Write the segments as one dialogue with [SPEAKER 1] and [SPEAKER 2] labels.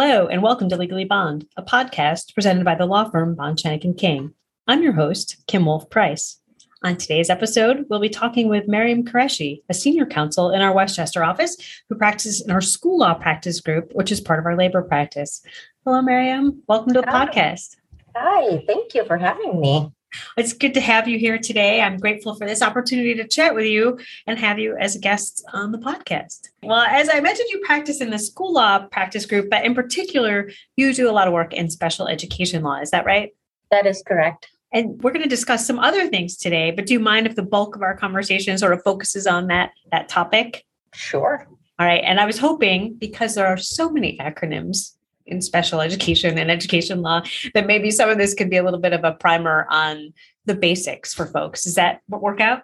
[SPEAKER 1] Hello, and welcome to Legally Bond, a podcast presented by the law firm Bond Schoeneck and King. I'm your host, Kim Wolf Price. On today's episode, we'll be talking with Mariam Qureshi, a senior counsel in our Westchester office who practices in our school law practice group, which is part of our labor practice. Hello, Mariam. Welcome to the Hi. podcast.
[SPEAKER 2] Hi, thank you for having me.
[SPEAKER 1] It's good to have you here today. I'm grateful for this opportunity to chat with you and have you as a guest on the podcast. Well, as I mentioned, you practice in the school law practice group, but in particular, you do a lot of work in special education law. Is that right?
[SPEAKER 2] That is correct.
[SPEAKER 1] And we're going to discuss some other things today, but do you mind if the bulk of our conversation sort of focuses on that that topic?
[SPEAKER 2] Sure.
[SPEAKER 1] All right. And I was hoping because there are so many acronyms in special education and education law that maybe some of this could be a little bit of a primer on the basics for folks. Does that work out?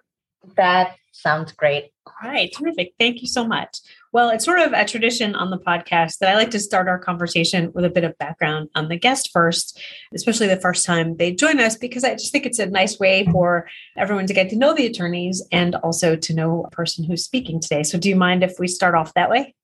[SPEAKER 2] That sounds great.
[SPEAKER 1] All right, terrific. Thank you so much. Well, it's sort of a tradition on the podcast that I like to start our conversation with a bit of background on the guest first, especially the first time they join us, because I just think it's a nice way for everyone to get to know the attorneys and also to know a person who's speaking today. So, do you mind if we start off that way?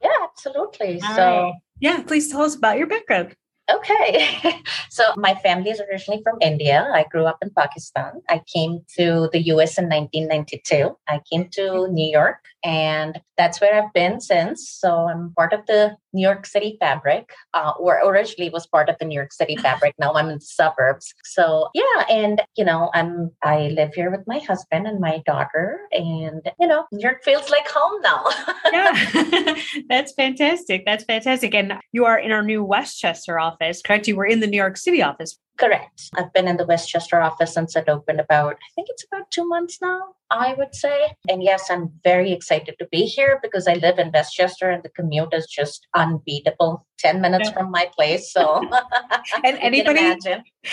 [SPEAKER 2] Yeah, absolutely. All so, right.
[SPEAKER 1] Yeah, please tell us about your background.
[SPEAKER 2] Okay. so my family is originally from India. I grew up in Pakistan. I came to the US in 1992. I came to mm-hmm. New York and that's where I've been since. So I'm part of the New York City fabric, uh, or originally was part of the New York City fabric. Now I'm in the suburbs. So yeah, and you know, I'm I live here with my husband and my daughter, and you know, New York feels like home now.
[SPEAKER 1] yeah, that's fantastic. That's fantastic. And you are in our new Westchester office, correct? You were in the New York City office
[SPEAKER 2] Correct. I've been in the Westchester office since it opened about, I think it's about two months now, I would say. And yes, I'm very excited to be here because I live in Westchester and the commute is just unbeatable. 10 minutes yeah. from my place. So
[SPEAKER 1] and anybody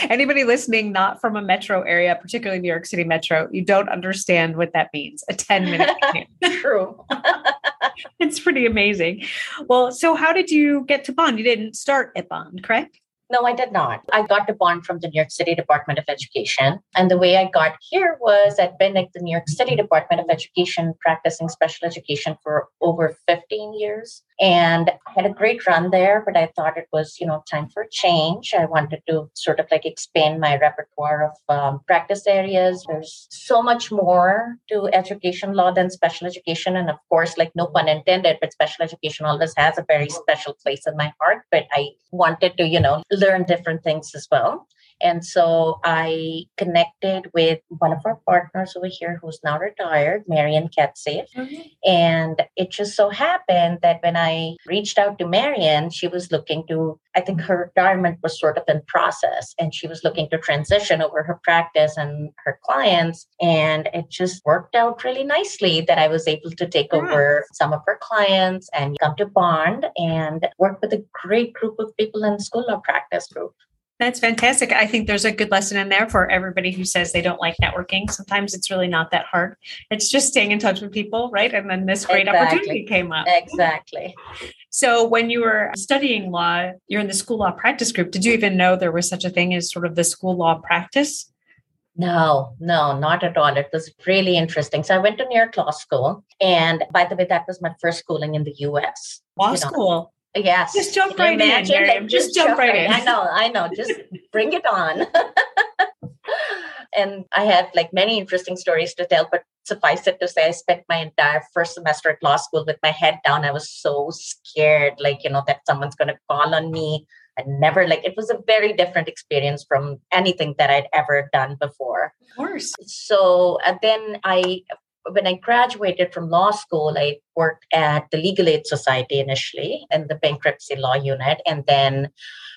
[SPEAKER 1] anybody listening not from a metro area, particularly New York City Metro, you don't understand what that means. A 10 minute
[SPEAKER 2] commute. True.
[SPEAKER 1] it's pretty amazing. Well, so how did you get to Bond? You didn't start at Bond, correct?
[SPEAKER 2] No, I did not. I got the bond from the New York City Department of Education. And the way I got here was I'd been at the New York City Department of Education practicing special education for over 15 years. And I had a great run there, but I thought it was, you know, time for change. I wanted to sort of like expand my repertoire of um, practice areas. There's so much more to education law than special education. And of course, like no pun intended, but special education always has a very special place in my heart. But I wanted to, you know, learn different things as well. And so I connected with one of our partners over here who's now retired, Marian Ketsafe. Mm-hmm. And it just so happened that when I reached out to Marian, she was looking to, I think her retirement was sort of in process and she was looking to transition over her practice and her clients. And it just worked out really nicely that I was able to take yeah. over some of her clients and come to Bond and work with a great group of people in school law practice group.
[SPEAKER 1] That's fantastic. I think there's a good lesson in there for everybody who says they don't like networking. Sometimes it's really not that hard. It's just staying in touch with people, right? And then this great exactly. opportunity came up.
[SPEAKER 2] Exactly.
[SPEAKER 1] So when you were studying law, you're in the school law practice group. Did you even know there was such a thing as sort of the school law practice?
[SPEAKER 2] No, no, not at all. It was really interesting. So I went to New York Law School. And by the way, that was my first schooling in the US.
[SPEAKER 1] Law you know. school.
[SPEAKER 2] Yes.
[SPEAKER 1] Just jump right in, just, just, jump, jump right, in.
[SPEAKER 2] I know, I know. Just bring it on. and I have like many interesting stories to tell, but suffice it to say, I spent my entire first semester at law school with my head down. I was so scared, like, you know, that someone's going to call on me. I never like it was a very different experience from anything that I'd ever done before.
[SPEAKER 1] Of course.
[SPEAKER 2] So and then I when I graduated from law school, I worked at the Legal Aid Society initially in the bankruptcy law unit. And then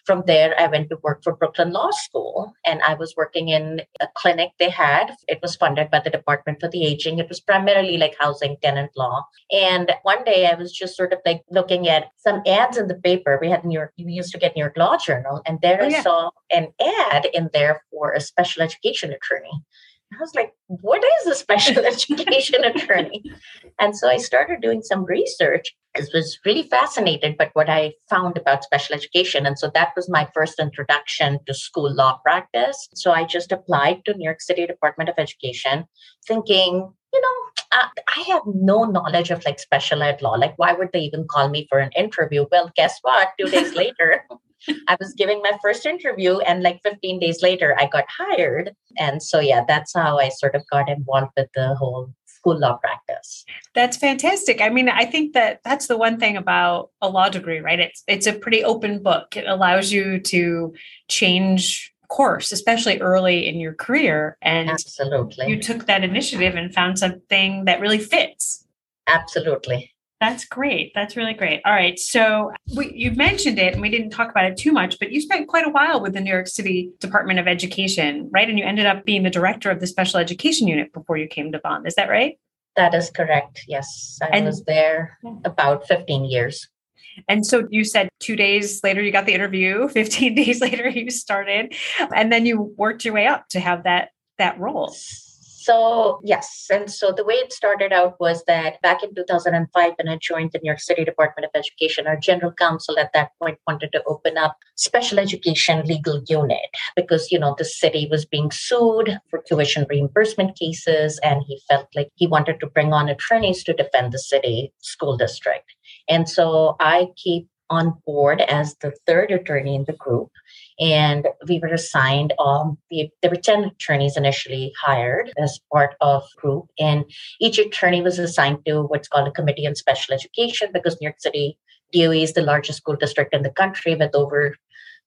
[SPEAKER 2] from there, I went to work for Brooklyn Law School. And I was working in a clinic they had. It was funded by the Department for the Aging. It was primarily like housing tenant law. And one day I was just sort of like looking at some ads in the paper. We had New York, we used to get New York Law Journal. And there oh, I saw an ad in there for a special education attorney. I was like, what is a special education attorney? And so I started doing some research. I was really fascinated by what I found about special education. And so that was my first introduction to school law practice. So I just applied to New York City Department of Education, thinking you know, uh, I have no knowledge of like special ed law. Like, why would they even call me for an interview? Well, guess what? Two days later, I was giving my first interview, and like 15 days later, I got hired. And so, yeah, that's how I sort of got involved with the whole school law practice.
[SPEAKER 1] That's fantastic. I mean, I think that that's the one thing about a law degree, right? It's it's a pretty open book. It allows you to change course, especially early in your career. And
[SPEAKER 2] absolutely,
[SPEAKER 1] you took that initiative and found something that really fits.
[SPEAKER 2] Absolutely.
[SPEAKER 1] That's great. That's really great. All right. So we, you've mentioned it and we didn't talk about it too much, but you spent quite a while with the New York City Department of Education, right? And you ended up being the director of the special education unit before you came to Bond. Is that right?
[SPEAKER 2] That is correct. Yes. I and, was there about 15 years.
[SPEAKER 1] And so you said two days later you got the interview, 15 days later you started, and then you worked your way up to have that that role.
[SPEAKER 2] So, yes. And so the way it started out was that back in 2005, when I joined the New York City Department of Education, our general counsel at that point wanted to open up special education legal unit because, you know, the city was being sued for tuition reimbursement cases. And he felt like he wanted to bring on attorneys to defend the city school district. And so I keep on board as the third attorney in the group. And we were assigned um, the, there were 10 attorneys initially hired as part of group. And each attorney was assigned to what's called a committee on special education because new york city doe is the largest school district in the country with over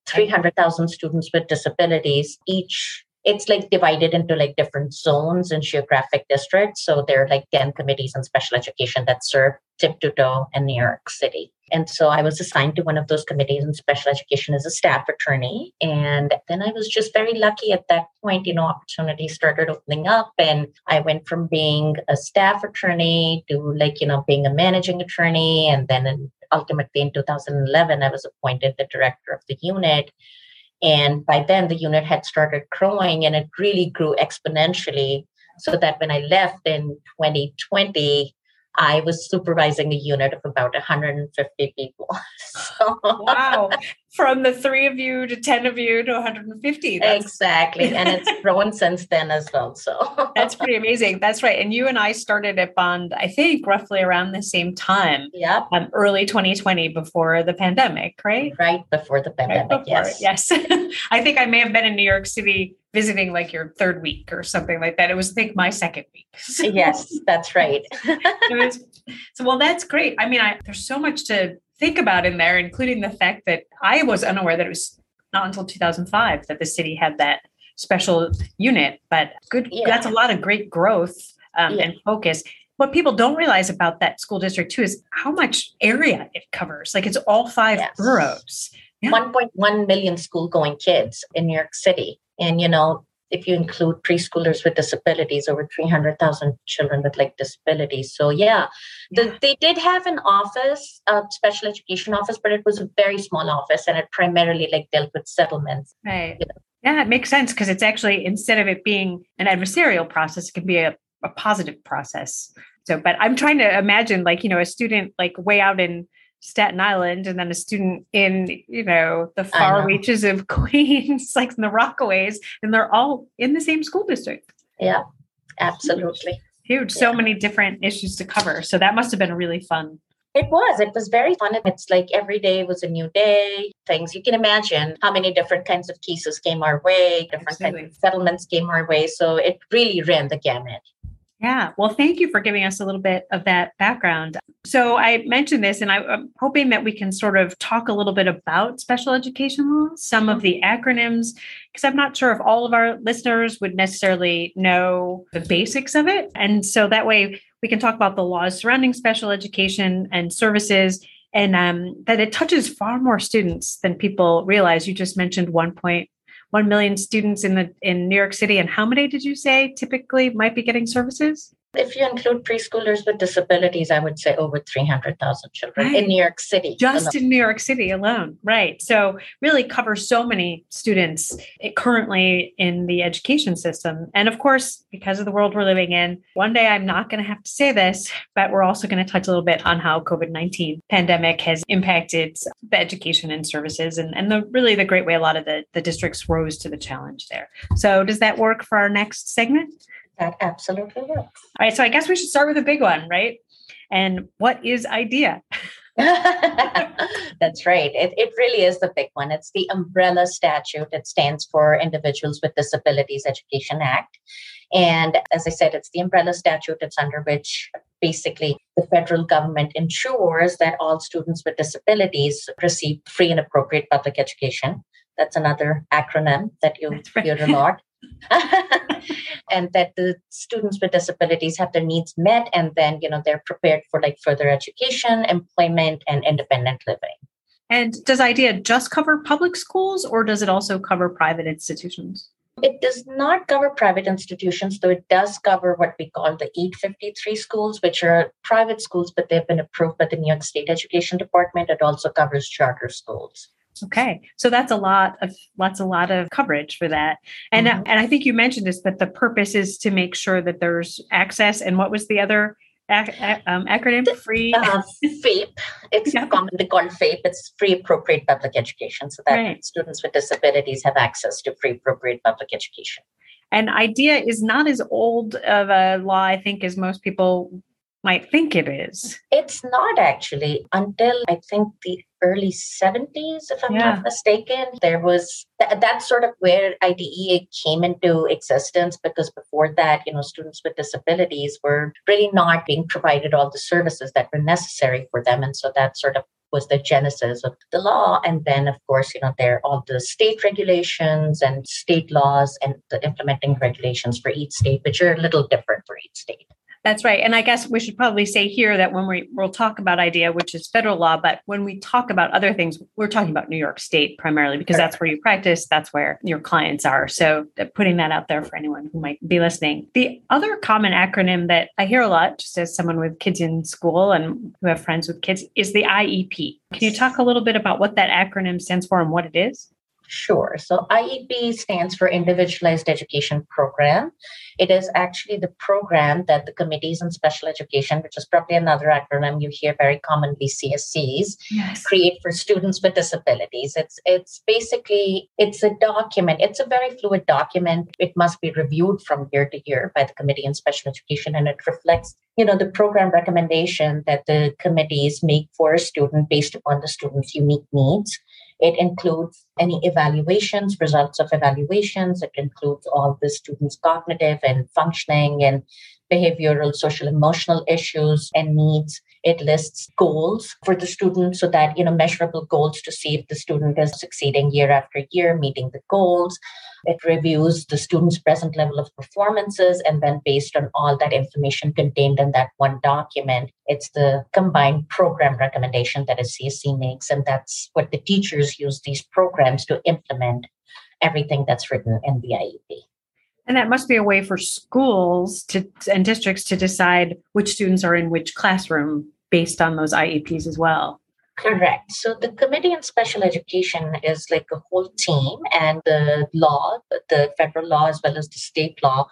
[SPEAKER 2] 300000 students with disabilities. Each it's like divided into like different zones and geographic districts. So there are like 10 committees on special education that serve tip to toe in New York City. And so I was assigned to one of those committees in special education as a staff attorney. And then I was just very lucky at that point, you know, opportunities started opening up. And I went from being a staff attorney to like, you know, being a managing attorney. And then in, ultimately in 2011, I was appointed the director of the unit. And by then, the unit had started growing and it really grew exponentially. So that when I left in 2020, I was supervising a unit of about 150 people.
[SPEAKER 1] so, wow. From the three of you to 10 of you to 150.
[SPEAKER 2] That's... Exactly. And it's grown since then as well. So
[SPEAKER 1] that's pretty amazing. That's right. And you and I started at Bond, I think, roughly around the same time.
[SPEAKER 2] Yeah.
[SPEAKER 1] Um, early 2020 before the pandemic, right?
[SPEAKER 2] Right before the pandemic. Right before,
[SPEAKER 1] yes. Yes. I think I may have been in New York City visiting like your third week or something like that. It was, I think, my second week.
[SPEAKER 2] So, yes, that's right.
[SPEAKER 1] was, so, well, that's great. I mean, I, there's so much to think about in there, including the fact that I was unaware that it was not until 2005 that the city had that special unit. But good, yeah. that's a lot of great growth um, yeah. and focus. What people don't realize about that school district too is how much area it covers. Like it's all five yes. boroughs.
[SPEAKER 2] Yeah. 1.1 million school going kids in New York City. And, you know, if you include preschoolers with disabilities, over 300,000 children with like disabilities. So, yeah, the, they did have an office, a special education office, but it was a very small office and it primarily like dealt with settlements.
[SPEAKER 1] Right. You know. Yeah, it makes sense because it's actually, instead of it being an adversarial process, it can be a, a positive process. So, but I'm trying to imagine like, you know, a student like way out in Staten Island and then a student in, you know, the far reaches of Queens, like in the Rockaways, and they're all in the same school district.
[SPEAKER 2] Yeah, absolutely.
[SPEAKER 1] Huge. Yeah. So many different issues to cover. So that must have been really fun.
[SPEAKER 2] It was. It was very fun. It's like every day was a new day. Things you can imagine how many different kinds of cases came our way, different Absolutely. kinds of settlements came our way. So it really ran the gamut.
[SPEAKER 1] Yeah. Well, thank you for giving us a little bit of that background. So, I mentioned this, and I, am hoping that we can sort of talk a little bit about special education law, some of the acronyms, because I'm not sure if all of our listeners would necessarily know the basics of it. And so that way we can talk about the laws surrounding special education and services and um, that it touches far more students than people realize. You just mentioned 1.1 1 million students in the in New York City and how many did you say typically might be getting services?
[SPEAKER 2] If you include preschoolers with disabilities, I would say over 300,000 children right. in New York City.
[SPEAKER 1] Just alone. in New York City alone. Right. So, really covers so many students eh, currently in the education system. And of course, because of the world we're living in, one day I'm not going to have to say this, but we're also going to touch a little bit on how COVID-19 pandemic has impacted the education and services and, and the really the great way a lot of the, the districts rose to the challenge there. So, does that work for our next segment?
[SPEAKER 2] That absolutely works. All
[SPEAKER 1] right. So I guess we should start with a big one, right? And what is IDEA?
[SPEAKER 2] That's right. It, it really is the big one. It's the umbrella statute. It stands for Individuals with Disabilities Education Act. And as I said, it's the umbrella statute. It's under which basically the federal government ensures that all students with disabilities receive free and appropriate public education. That's another acronym that you right. hear a lot. and that the students with disabilities have their needs met and then you know they're prepared for like further education employment and independent living
[SPEAKER 1] and does IDEA just cover public schools or does it also cover private institutions
[SPEAKER 2] it does not cover private institutions, though it does cover what we call the 853 schools, which are private schools, but they've been approved by the New York State Education Department. It also covers charter schools.
[SPEAKER 1] Okay. So that's a lot of lots a lot of coverage for that. And mm-hmm. and I think you mentioned this but the purpose is to make sure that there's access and what was the other ac- um, acronym free uh,
[SPEAKER 2] FAPE. It's yeah. commonly called FAPE. It's free appropriate public education so that right. students with disabilities have access to free appropriate public education.
[SPEAKER 1] And IDEA is not as old of a law I think as most people might think it is.
[SPEAKER 2] It's not actually until I think the early 70s, if I'm yeah. not mistaken. There was th- that's sort of where IDEA came into existence because before that, you know, students with disabilities were really not being provided all the services that were necessary for them. And so that sort of was the genesis of the law. And then, of course, you know, there are all the state regulations and state laws and the implementing regulations for each state, which are a little different for each state.
[SPEAKER 1] That's right. And I guess we should probably say here that when we, we'll talk about IDEA, which is federal law, but when we talk about other things, we're talking about New York State primarily because that's where you practice, that's where your clients are. So uh, putting that out there for anyone who might be listening. The other common acronym that I hear a lot, just as someone with kids in school and who have friends with kids, is the IEP. Can you talk a little bit about what that acronym stands for and what it is?
[SPEAKER 2] Sure. So IEP stands for Individualized Education Program. It is actually the program that the Committees on Special Education, which is probably another acronym you hear very commonly, CSEs, yes. create for students with disabilities. It's it's basically it's a document. It's a very fluid document. It must be reviewed from year to year by the Committee on Special Education, and it reflects you know the program recommendation that the committees make for a student based upon the student's unique needs it includes any evaluations, results of evaluations. It includes all the students' cognitive and functioning and behavioral, social, emotional issues and needs. It lists goals for the student so that, you know, measurable goals to see if the student is succeeding year after year, meeting the goals. It reviews the student's present level of performances, and then based on all that information contained in that one document, it's the combined program recommendation that a CSE makes, and that's what the teachers use these programs to implement everything that's written in the IEP.
[SPEAKER 1] And that must be a way for schools to and districts to decide which students are in which classroom based on those IEPs as well.
[SPEAKER 2] Correct. So the Committee on Special Education is like a whole team, and the law, the federal law as well as the state law,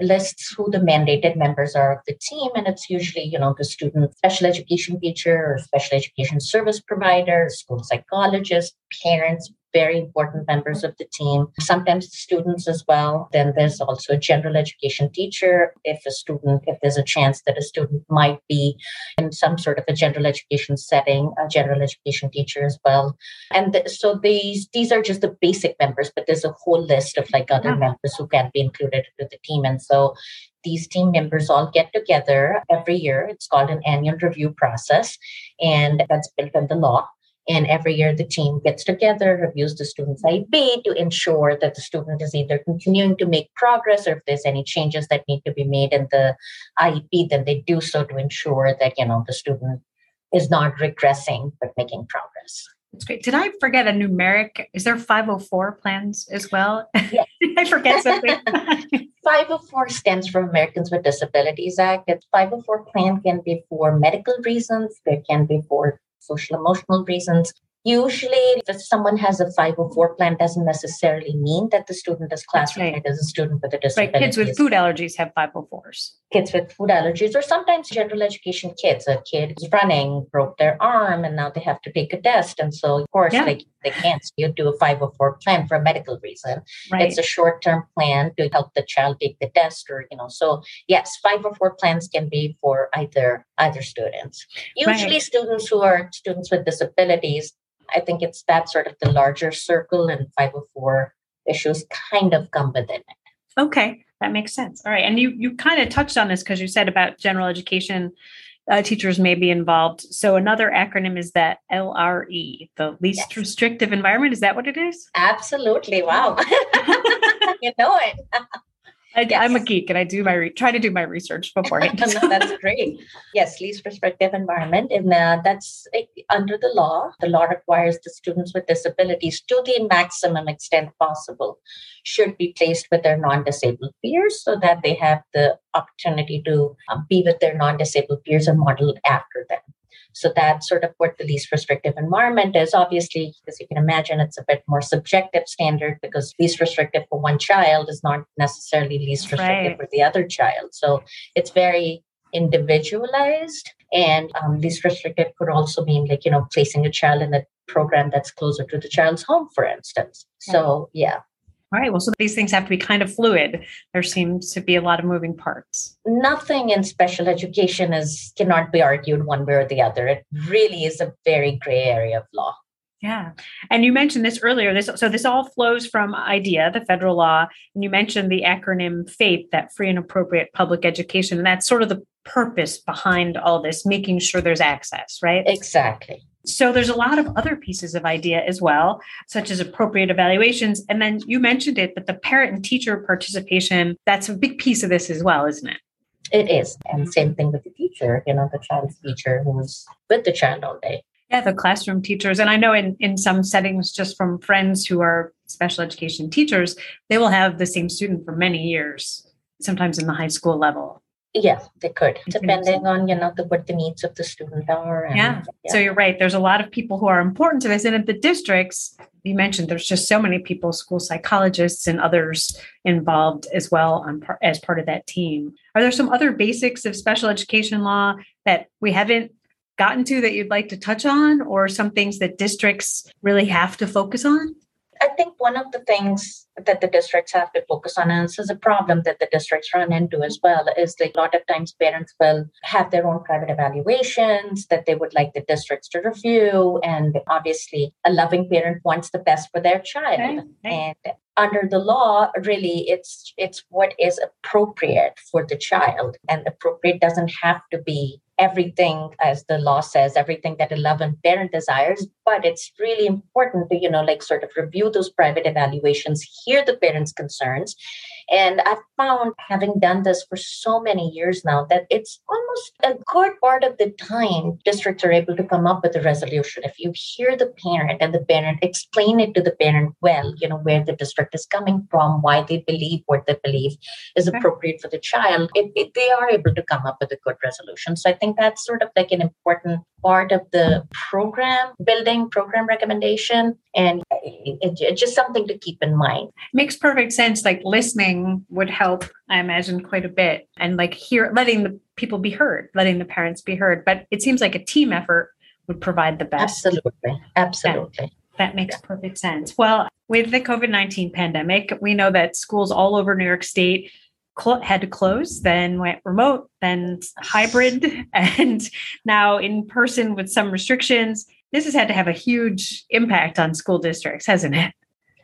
[SPEAKER 2] lists who the mandated members are of the team. And it's usually, you know, the student special education teacher or special education service provider, school psychologist, parents, very important members of the team, sometimes students as well. Then there's also a general education teacher. If a student, if there's a chance that a student might be in some sort of a general education setting, a general education teacher as well. And th- so these these are just the basic members, but there's a whole list of like other yeah. members who can be included into the team. And so these team members all get together every year. It's called an annual review process, and that's built in the law. And every year, the team gets together, reviews the student's IEP to ensure that the student is either continuing to make progress or if there's any changes that need to be made in the IEP, then they do so to ensure that, you know, the student is not regressing but making progress.
[SPEAKER 1] That's great. Did I forget a numeric? Is there 504 plans as well? Yeah. I forget something.
[SPEAKER 2] 504 stands for Americans with Disabilities Act. It's 504 plan can be for medical reasons, it can be for social emotional reasons. Usually, if someone has a 504 plan, doesn't necessarily mean that the student is classified right. as a student with a disability.
[SPEAKER 1] Right, kids with food allergies have 504s.
[SPEAKER 2] Kids with food allergies, or sometimes general education kids. A kid is running, broke their arm, and now they have to take a test. And so, of course, yeah. like they can't you do a 504 plan for a medical reason. Right. It's a short-term plan to help the child take the test, or you know. So yes, 504 plans can be for either either students. Usually, right. students who are students with disabilities I think it's that sort of the larger circle and 504 issues kind of come within it.
[SPEAKER 1] Okay, that makes sense. All right. And you, you kind of touched on this because you said about general education uh, teachers may be involved. So another acronym is that LRE, the least yes. restrictive environment. Is that what it is?
[SPEAKER 2] Absolutely. Wow. you know it.
[SPEAKER 1] I, am a geek and I do my re- try to do my research beforehand.
[SPEAKER 2] no, that's great. Yes, least restrictive environment, and uh, that's under the law. The law requires the students with disabilities, to the maximum extent possible, should be placed with their non-disabled peers, so that they have the opportunity to um, be with their non-disabled peers and model after them. So that's sort of what the least restrictive environment is. Obviously, as you can imagine, it's a bit more subjective standard because least restrictive for one child is not necessarily least restrictive right. for the other child. So it's very individualized and um, least restrictive could also mean like you know placing a child in a program that's closer to the child's home for instance so yeah
[SPEAKER 1] all right. Well, so these things have to be kind of fluid. There seems to be a lot of moving parts.
[SPEAKER 2] Nothing in special education is cannot be argued one way or the other. It really is a very gray area of law.
[SPEAKER 1] Yeah. And you mentioned this earlier. This so this all flows from IDEA, the federal law, and you mentioned the acronym FAPE, that free and appropriate public education. And that's sort of the purpose behind all this, making sure there's access, right?
[SPEAKER 2] Exactly.
[SPEAKER 1] So there's a lot of other pieces of IDEA as well, such as appropriate evaluations. And then you mentioned it, but the parent and teacher participation, that's a big piece of this as well, isn't it?
[SPEAKER 2] It is. And same thing with the teacher, you know, the child's teacher who's with the child all day.
[SPEAKER 1] Yeah, the classroom teachers. And I know in, in some settings, just from friends who are special education teachers, they will have the same student for many years, sometimes in the high school level.
[SPEAKER 2] Yeah, they could, depending on you know the, what the needs of the student are.
[SPEAKER 1] And, yeah. yeah. So you're right. There's a lot of people who are important to this, and at the districts, you mentioned there's just so many people, school psychologists and others involved as well on par- as part of that team. Are there some other basics of special education law that we haven't gotten to that you'd like to touch on, or some things that districts really have to focus on?
[SPEAKER 2] I think one of the things that the districts have to focus on, and this is a problem that the districts run into as well, is like a lot of times parents will have their own private evaluations that they would like the districts to review. And obviously, a loving parent wants the best for their child. Right. And under the law really it's it's what is appropriate for the child and appropriate doesn't have to be everything as the law says everything that a loving parent desires but it's really important to you know like sort of review those private evaluations hear the parents concerns and I've found, having done this for so many years now, that it's almost a good part of the time districts are able to come up with a resolution. If you hear the parent and the parent explain it to the parent well, you know, where the district is coming from, why they believe what they believe is appropriate for the child, it, it, they are able to come up with a good resolution. So I think that's sort of like an important part of the program building, program recommendation, and it's it, just something to keep in mind.
[SPEAKER 1] Makes perfect sense. Like listening would help, I imagine, quite a bit, and like here, letting the people be heard, letting the parents be heard. But it seems like a team effort would provide the best.
[SPEAKER 2] Absolutely, absolutely.
[SPEAKER 1] that makes yeah. perfect sense. Well, with the COVID 19 pandemic, we know that schools all over New York State cl- had to close, then went remote, then hybrid, and now in person with some restrictions. This has had to have a huge impact on school districts, hasn't it?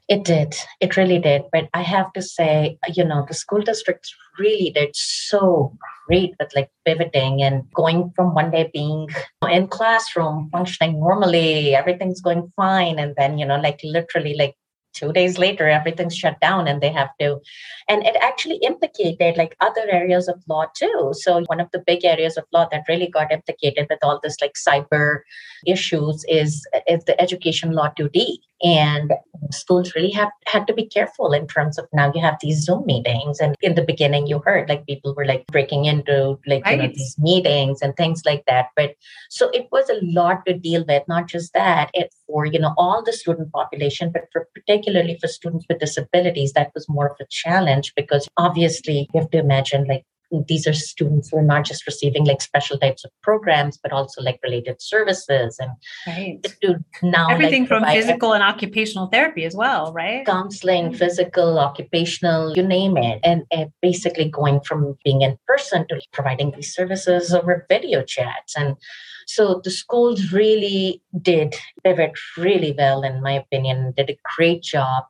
[SPEAKER 2] It did. It really did. But I have to say, you know, the school districts really did so great with like pivoting and going from one day being in classroom functioning normally, everything's going fine. And then, you know, like literally like two days later everything's shut down and they have to and it actually implicated like other areas of law too. So one of the big areas of law that really got implicated with all this like cyber issues is is the education law 2d And schools really have had to be careful in terms of now you have these Zoom meetings. And in the beginning, you heard like people were like breaking into like right. you know, these meetings and things like that. But so it was a lot to deal with, not just that, it for you know all the student population, but for particularly for students with disabilities, that was more of a challenge because obviously you have to imagine like these are students who are not just receiving like special types of programs, but also like related services and
[SPEAKER 1] right. to now everything like, from physical and occupational therapy as well, right?
[SPEAKER 2] Counseling, physical, occupational, you name it, and, and basically going from being in person to providing these services over video chats and. So the schools really did pivot really well, in my opinion, did a great job.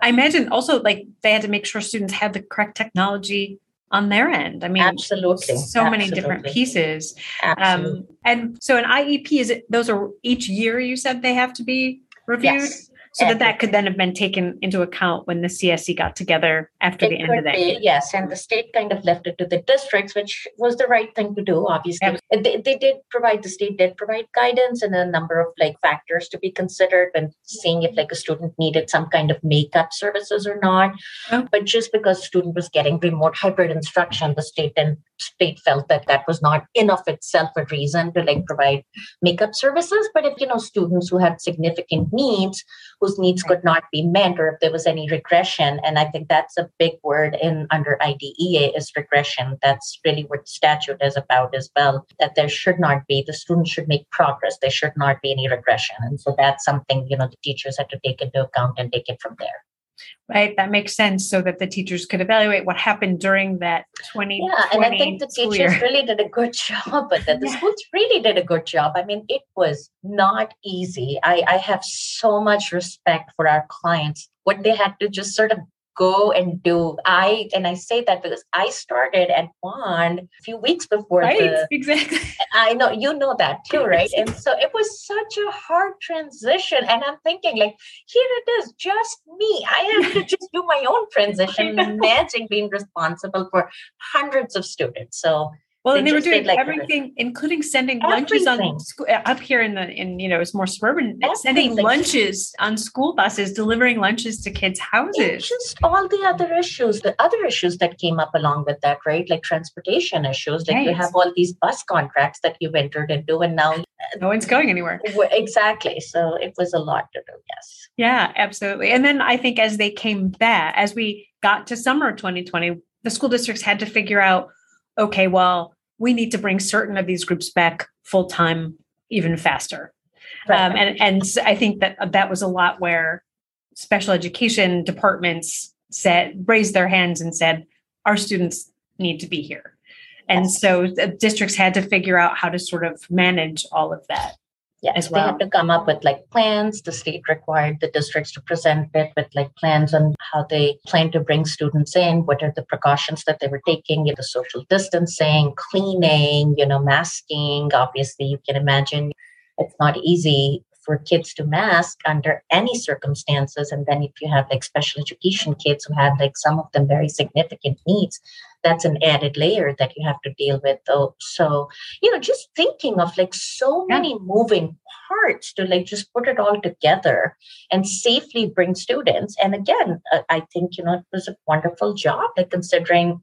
[SPEAKER 1] I imagine also like they had to make sure students had the correct technology on their end. I mean,
[SPEAKER 2] absolutely,
[SPEAKER 1] so
[SPEAKER 2] absolutely.
[SPEAKER 1] many different pieces.
[SPEAKER 2] Absolutely. Um,
[SPEAKER 1] and so an IEP is it? Those are each year. You said they have to be reviewed. Yes so that that could then have been taken into account when the CSE got together after the end of that. Be,
[SPEAKER 2] yes, and the state kind of left it to the districts, which was the right thing to do. Obviously, they, they did provide the state did provide guidance and a number of like factors to be considered when seeing if like a student needed some kind of makeup services or not. Oh. But just because student was getting remote hybrid instruction, the state and state felt that that was not enough itself a reason to like provide makeup services. But if you know students who had significant needs whose needs could not be met or if there was any regression and i think that's a big word in under IDEA is regression. That's really what the statute is about as well that there should not be the students should make progress. There should not be any regression. And so that's something you know the teachers had to take into account and take it from there
[SPEAKER 1] right? That makes sense so that the teachers could evaluate what happened during that 20
[SPEAKER 2] yeah and i think the teachers year. really did a good job but that the yeah. schools really did a good job. I mean it was not easy. I, I have so much respect for our clients. What they had to just sort of go and do. I and I say that because I started at Bond a few weeks before
[SPEAKER 1] right,
[SPEAKER 2] the,
[SPEAKER 1] exactly.
[SPEAKER 2] I know you know that too, right? And so it was such a hard transition. And I'm thinking, like, here it is, just me. I have to just do my own transition, managing being responsible for hundreds of students. So
[SPEAKER 1] well, they and they were doing like everything, including sending everything. lunches on school, uh, up here in the in you know it's more suburban, everything. sending lunches on school buses, delivering lunches to kids' houses.
[SPEAKER 2] It's just all the other issues, the other issues that came up along with that, right? Like transportation issues. Like right. you have all these bus contracts that you've entered into, and now
[SPEAKER 1] no one's going anywhere.
[SPEAKER 2] Exactly. So it was a lot to do. Yes.
[SPEAKER 1] Yeah, absolutely. And then I think as they came back, as we got to summer 2020, the school districts had to figure out, okay, well we need to bring certain of these groups back full time even faster. Right. Um, and and I think that that was a lot where special education departments said raised their hands and said our students need to be here. And yes. so the districts had to figure out how to sort of manage all of that.
[SPEAKER 2] Yeah, as well. They had to come up with like plans. The state required the districts to present it with like plans on how they plan to bring students in, what are the precautions that they were taking, you know, the social distancing, cleaning, you know, masking. Obviously, you can imagine it's not easy for kids to mask under any circumstances. And then if you have like special education kids who had like some of them very significant needs, that's an added layer that you have to deal with though. So you know just thinking of like so yeah. many moving parts to like just put it all together and safely bring students. And again uh, i think you know it was a wonderful job like considering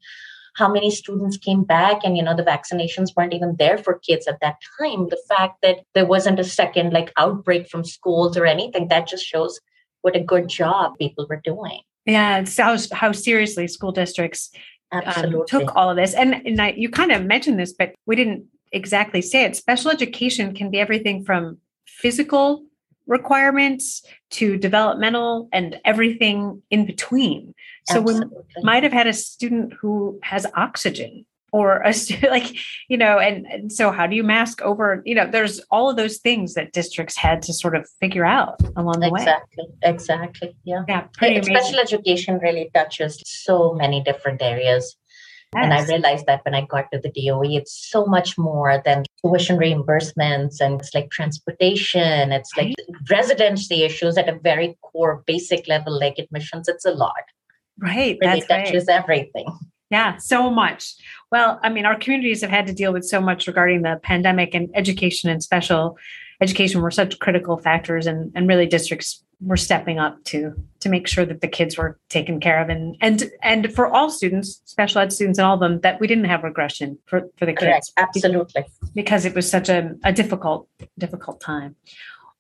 [SPEAKER 2] how many students came back and you know the vaccinations weren't even there for kids at that time. The fact that there wasn't a second like outbreak from schools or anything that just shows what a good job people were doing.
[SPEAKER 1] Yeah it's how, how seriously school districts um, took all of this. And, and I, you kind of mentioned this, but we didn't exactly say it. Special education can be everything from physical requirements to developmental and everything in between. So Absolutely. we might have had a student who has oxygen or a like you know and, and so how do you mask over you know there's all of those things that districts had to sort of figure out along the
[SPEAKER 2] exactly,
[SPEAKER 1] way
[SPEAKER 2] exactly exactly yeah
[SPEAKER 1] yeah pretty
[SPEAKER 2] special education really touches so many different areas Yes. And I realized that when I got to the DOE, it's so much more than tuition reimbursements and it's like transportation, it's right. like residency issues at a very core basic level, like admissions. It's a lot.
[SPEAKER 1] Right.
[SPEAKER 2] It really That's touches right. everything.
[SPEAKER 1] Yeah, so much. Well, I mean, our communities have had to deal with so much regarding the pandemic and education and special education were such critical factors and, and really districts were stepping up to to make sure that the kids were taken care of and and and for all students special ed students and all of them that we didn't have regression for for the
[SPEAKER 2] Correct.
[SPEAKER 1] kids
[SPEAKER 2] Absolutely.
[SPEAKER 1] because it was such a, a difficult difficult time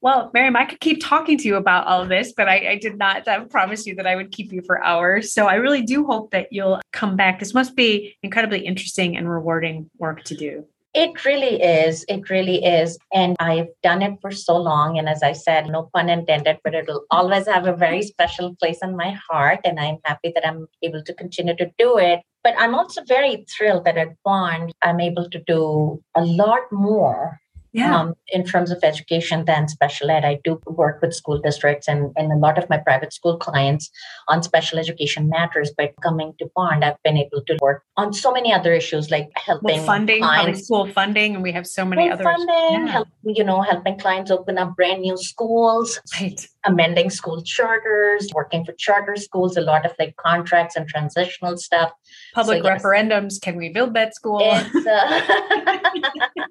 [SPEAKER 1] well Mariam i could keep talking to you about all this but i, I did not I promise you that i would keep you for hours so i really do hope that you'll come back this must be incredibly interesting and rewarding work to do
[SPEAKER 2] It really is. It really is. And I've done it for so long. And as I said, no pun intended, but it'll always have a very special place in my heart. And I'm happy that I'm able to continue to do it. But I'm also very thrilled that at Bond, I'm able to do a lot more
[SPEAKER 1] yeah
[SPEAKER 2] um, in terms of education than special ed. I do work with school districts and, and a lot of my private school clients on special education matters. But coming to Bond, I've been able to work on so many other issues like helping
[SPEAKER 1] well, funding public
[SPEAKER 2] clients
[SPEAKER 1] school funding and we have so many other
[SPEAKER 2] funding,
[SPEAKER 1] Yeah.
[SPEAKER 2] help, you know, helping clients open up brand new schools,
[SPEAKER 1] right
[SPEAKER 2] amending school charters, working for charter schools, a lot of like contracts and transitional stuff.
[SPEAKER 1] public
[SPEAKER 2] yes.
[SPEAKER 1] referendums can we build that school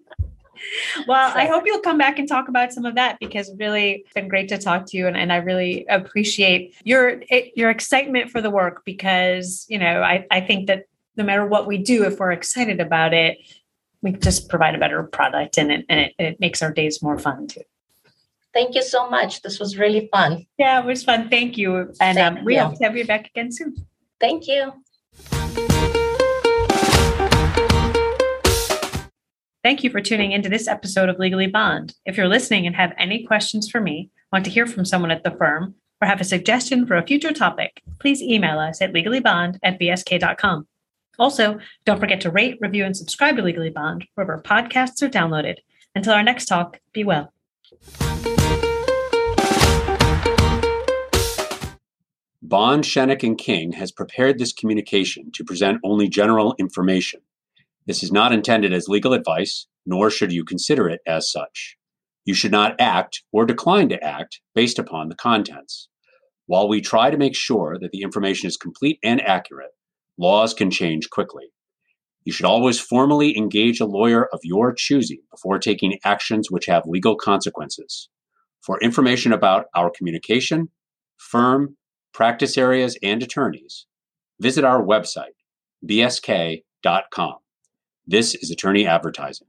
[SPEAKER 1] Well, I hope you'll come back and talk about some of that because really it's been great to talk to you, and, and I really appreciate your it, your excitement for the work because you know I I think that no matter what we do, if we're excited about it, we just provide a better product, and it and it, it makes our days more fun too.
[SPEAKER 2] thank you so much. This was really fun.
[SPEAKER 1] Yeah, it was fun. Thank you, and um, we hope to have you back again soon.
[SPEAKER 2] Thank you.
[SPEAKER 1] Thank you for tuning into this episode of Legally Bond. If you're listening and have any questions for me, want to hear from someone at the firm, or have a suggestion for a future topic, please email us at legallybond at bsk.com. Also, don't forget to rate, review, and subscribe to Legally Bond wherever podcasts are downloaded. Until our next talk, be well.
[SPEAKER 3] Bond, Schoeneck, and King has prepared this communication to present only general information. This is not intended as legal advice, nor should you consider it as such. You should not act or decline to act based upon the contents. While we try to make sure that the information is complete and accurate, laws can change quickly. You should always formally engage a lawyer of your choosing before taking actions which have legal consequences. For information about our communication, firm, practice areas, and attorneys, visit our website, bsk.com. This is Attorney Advertising.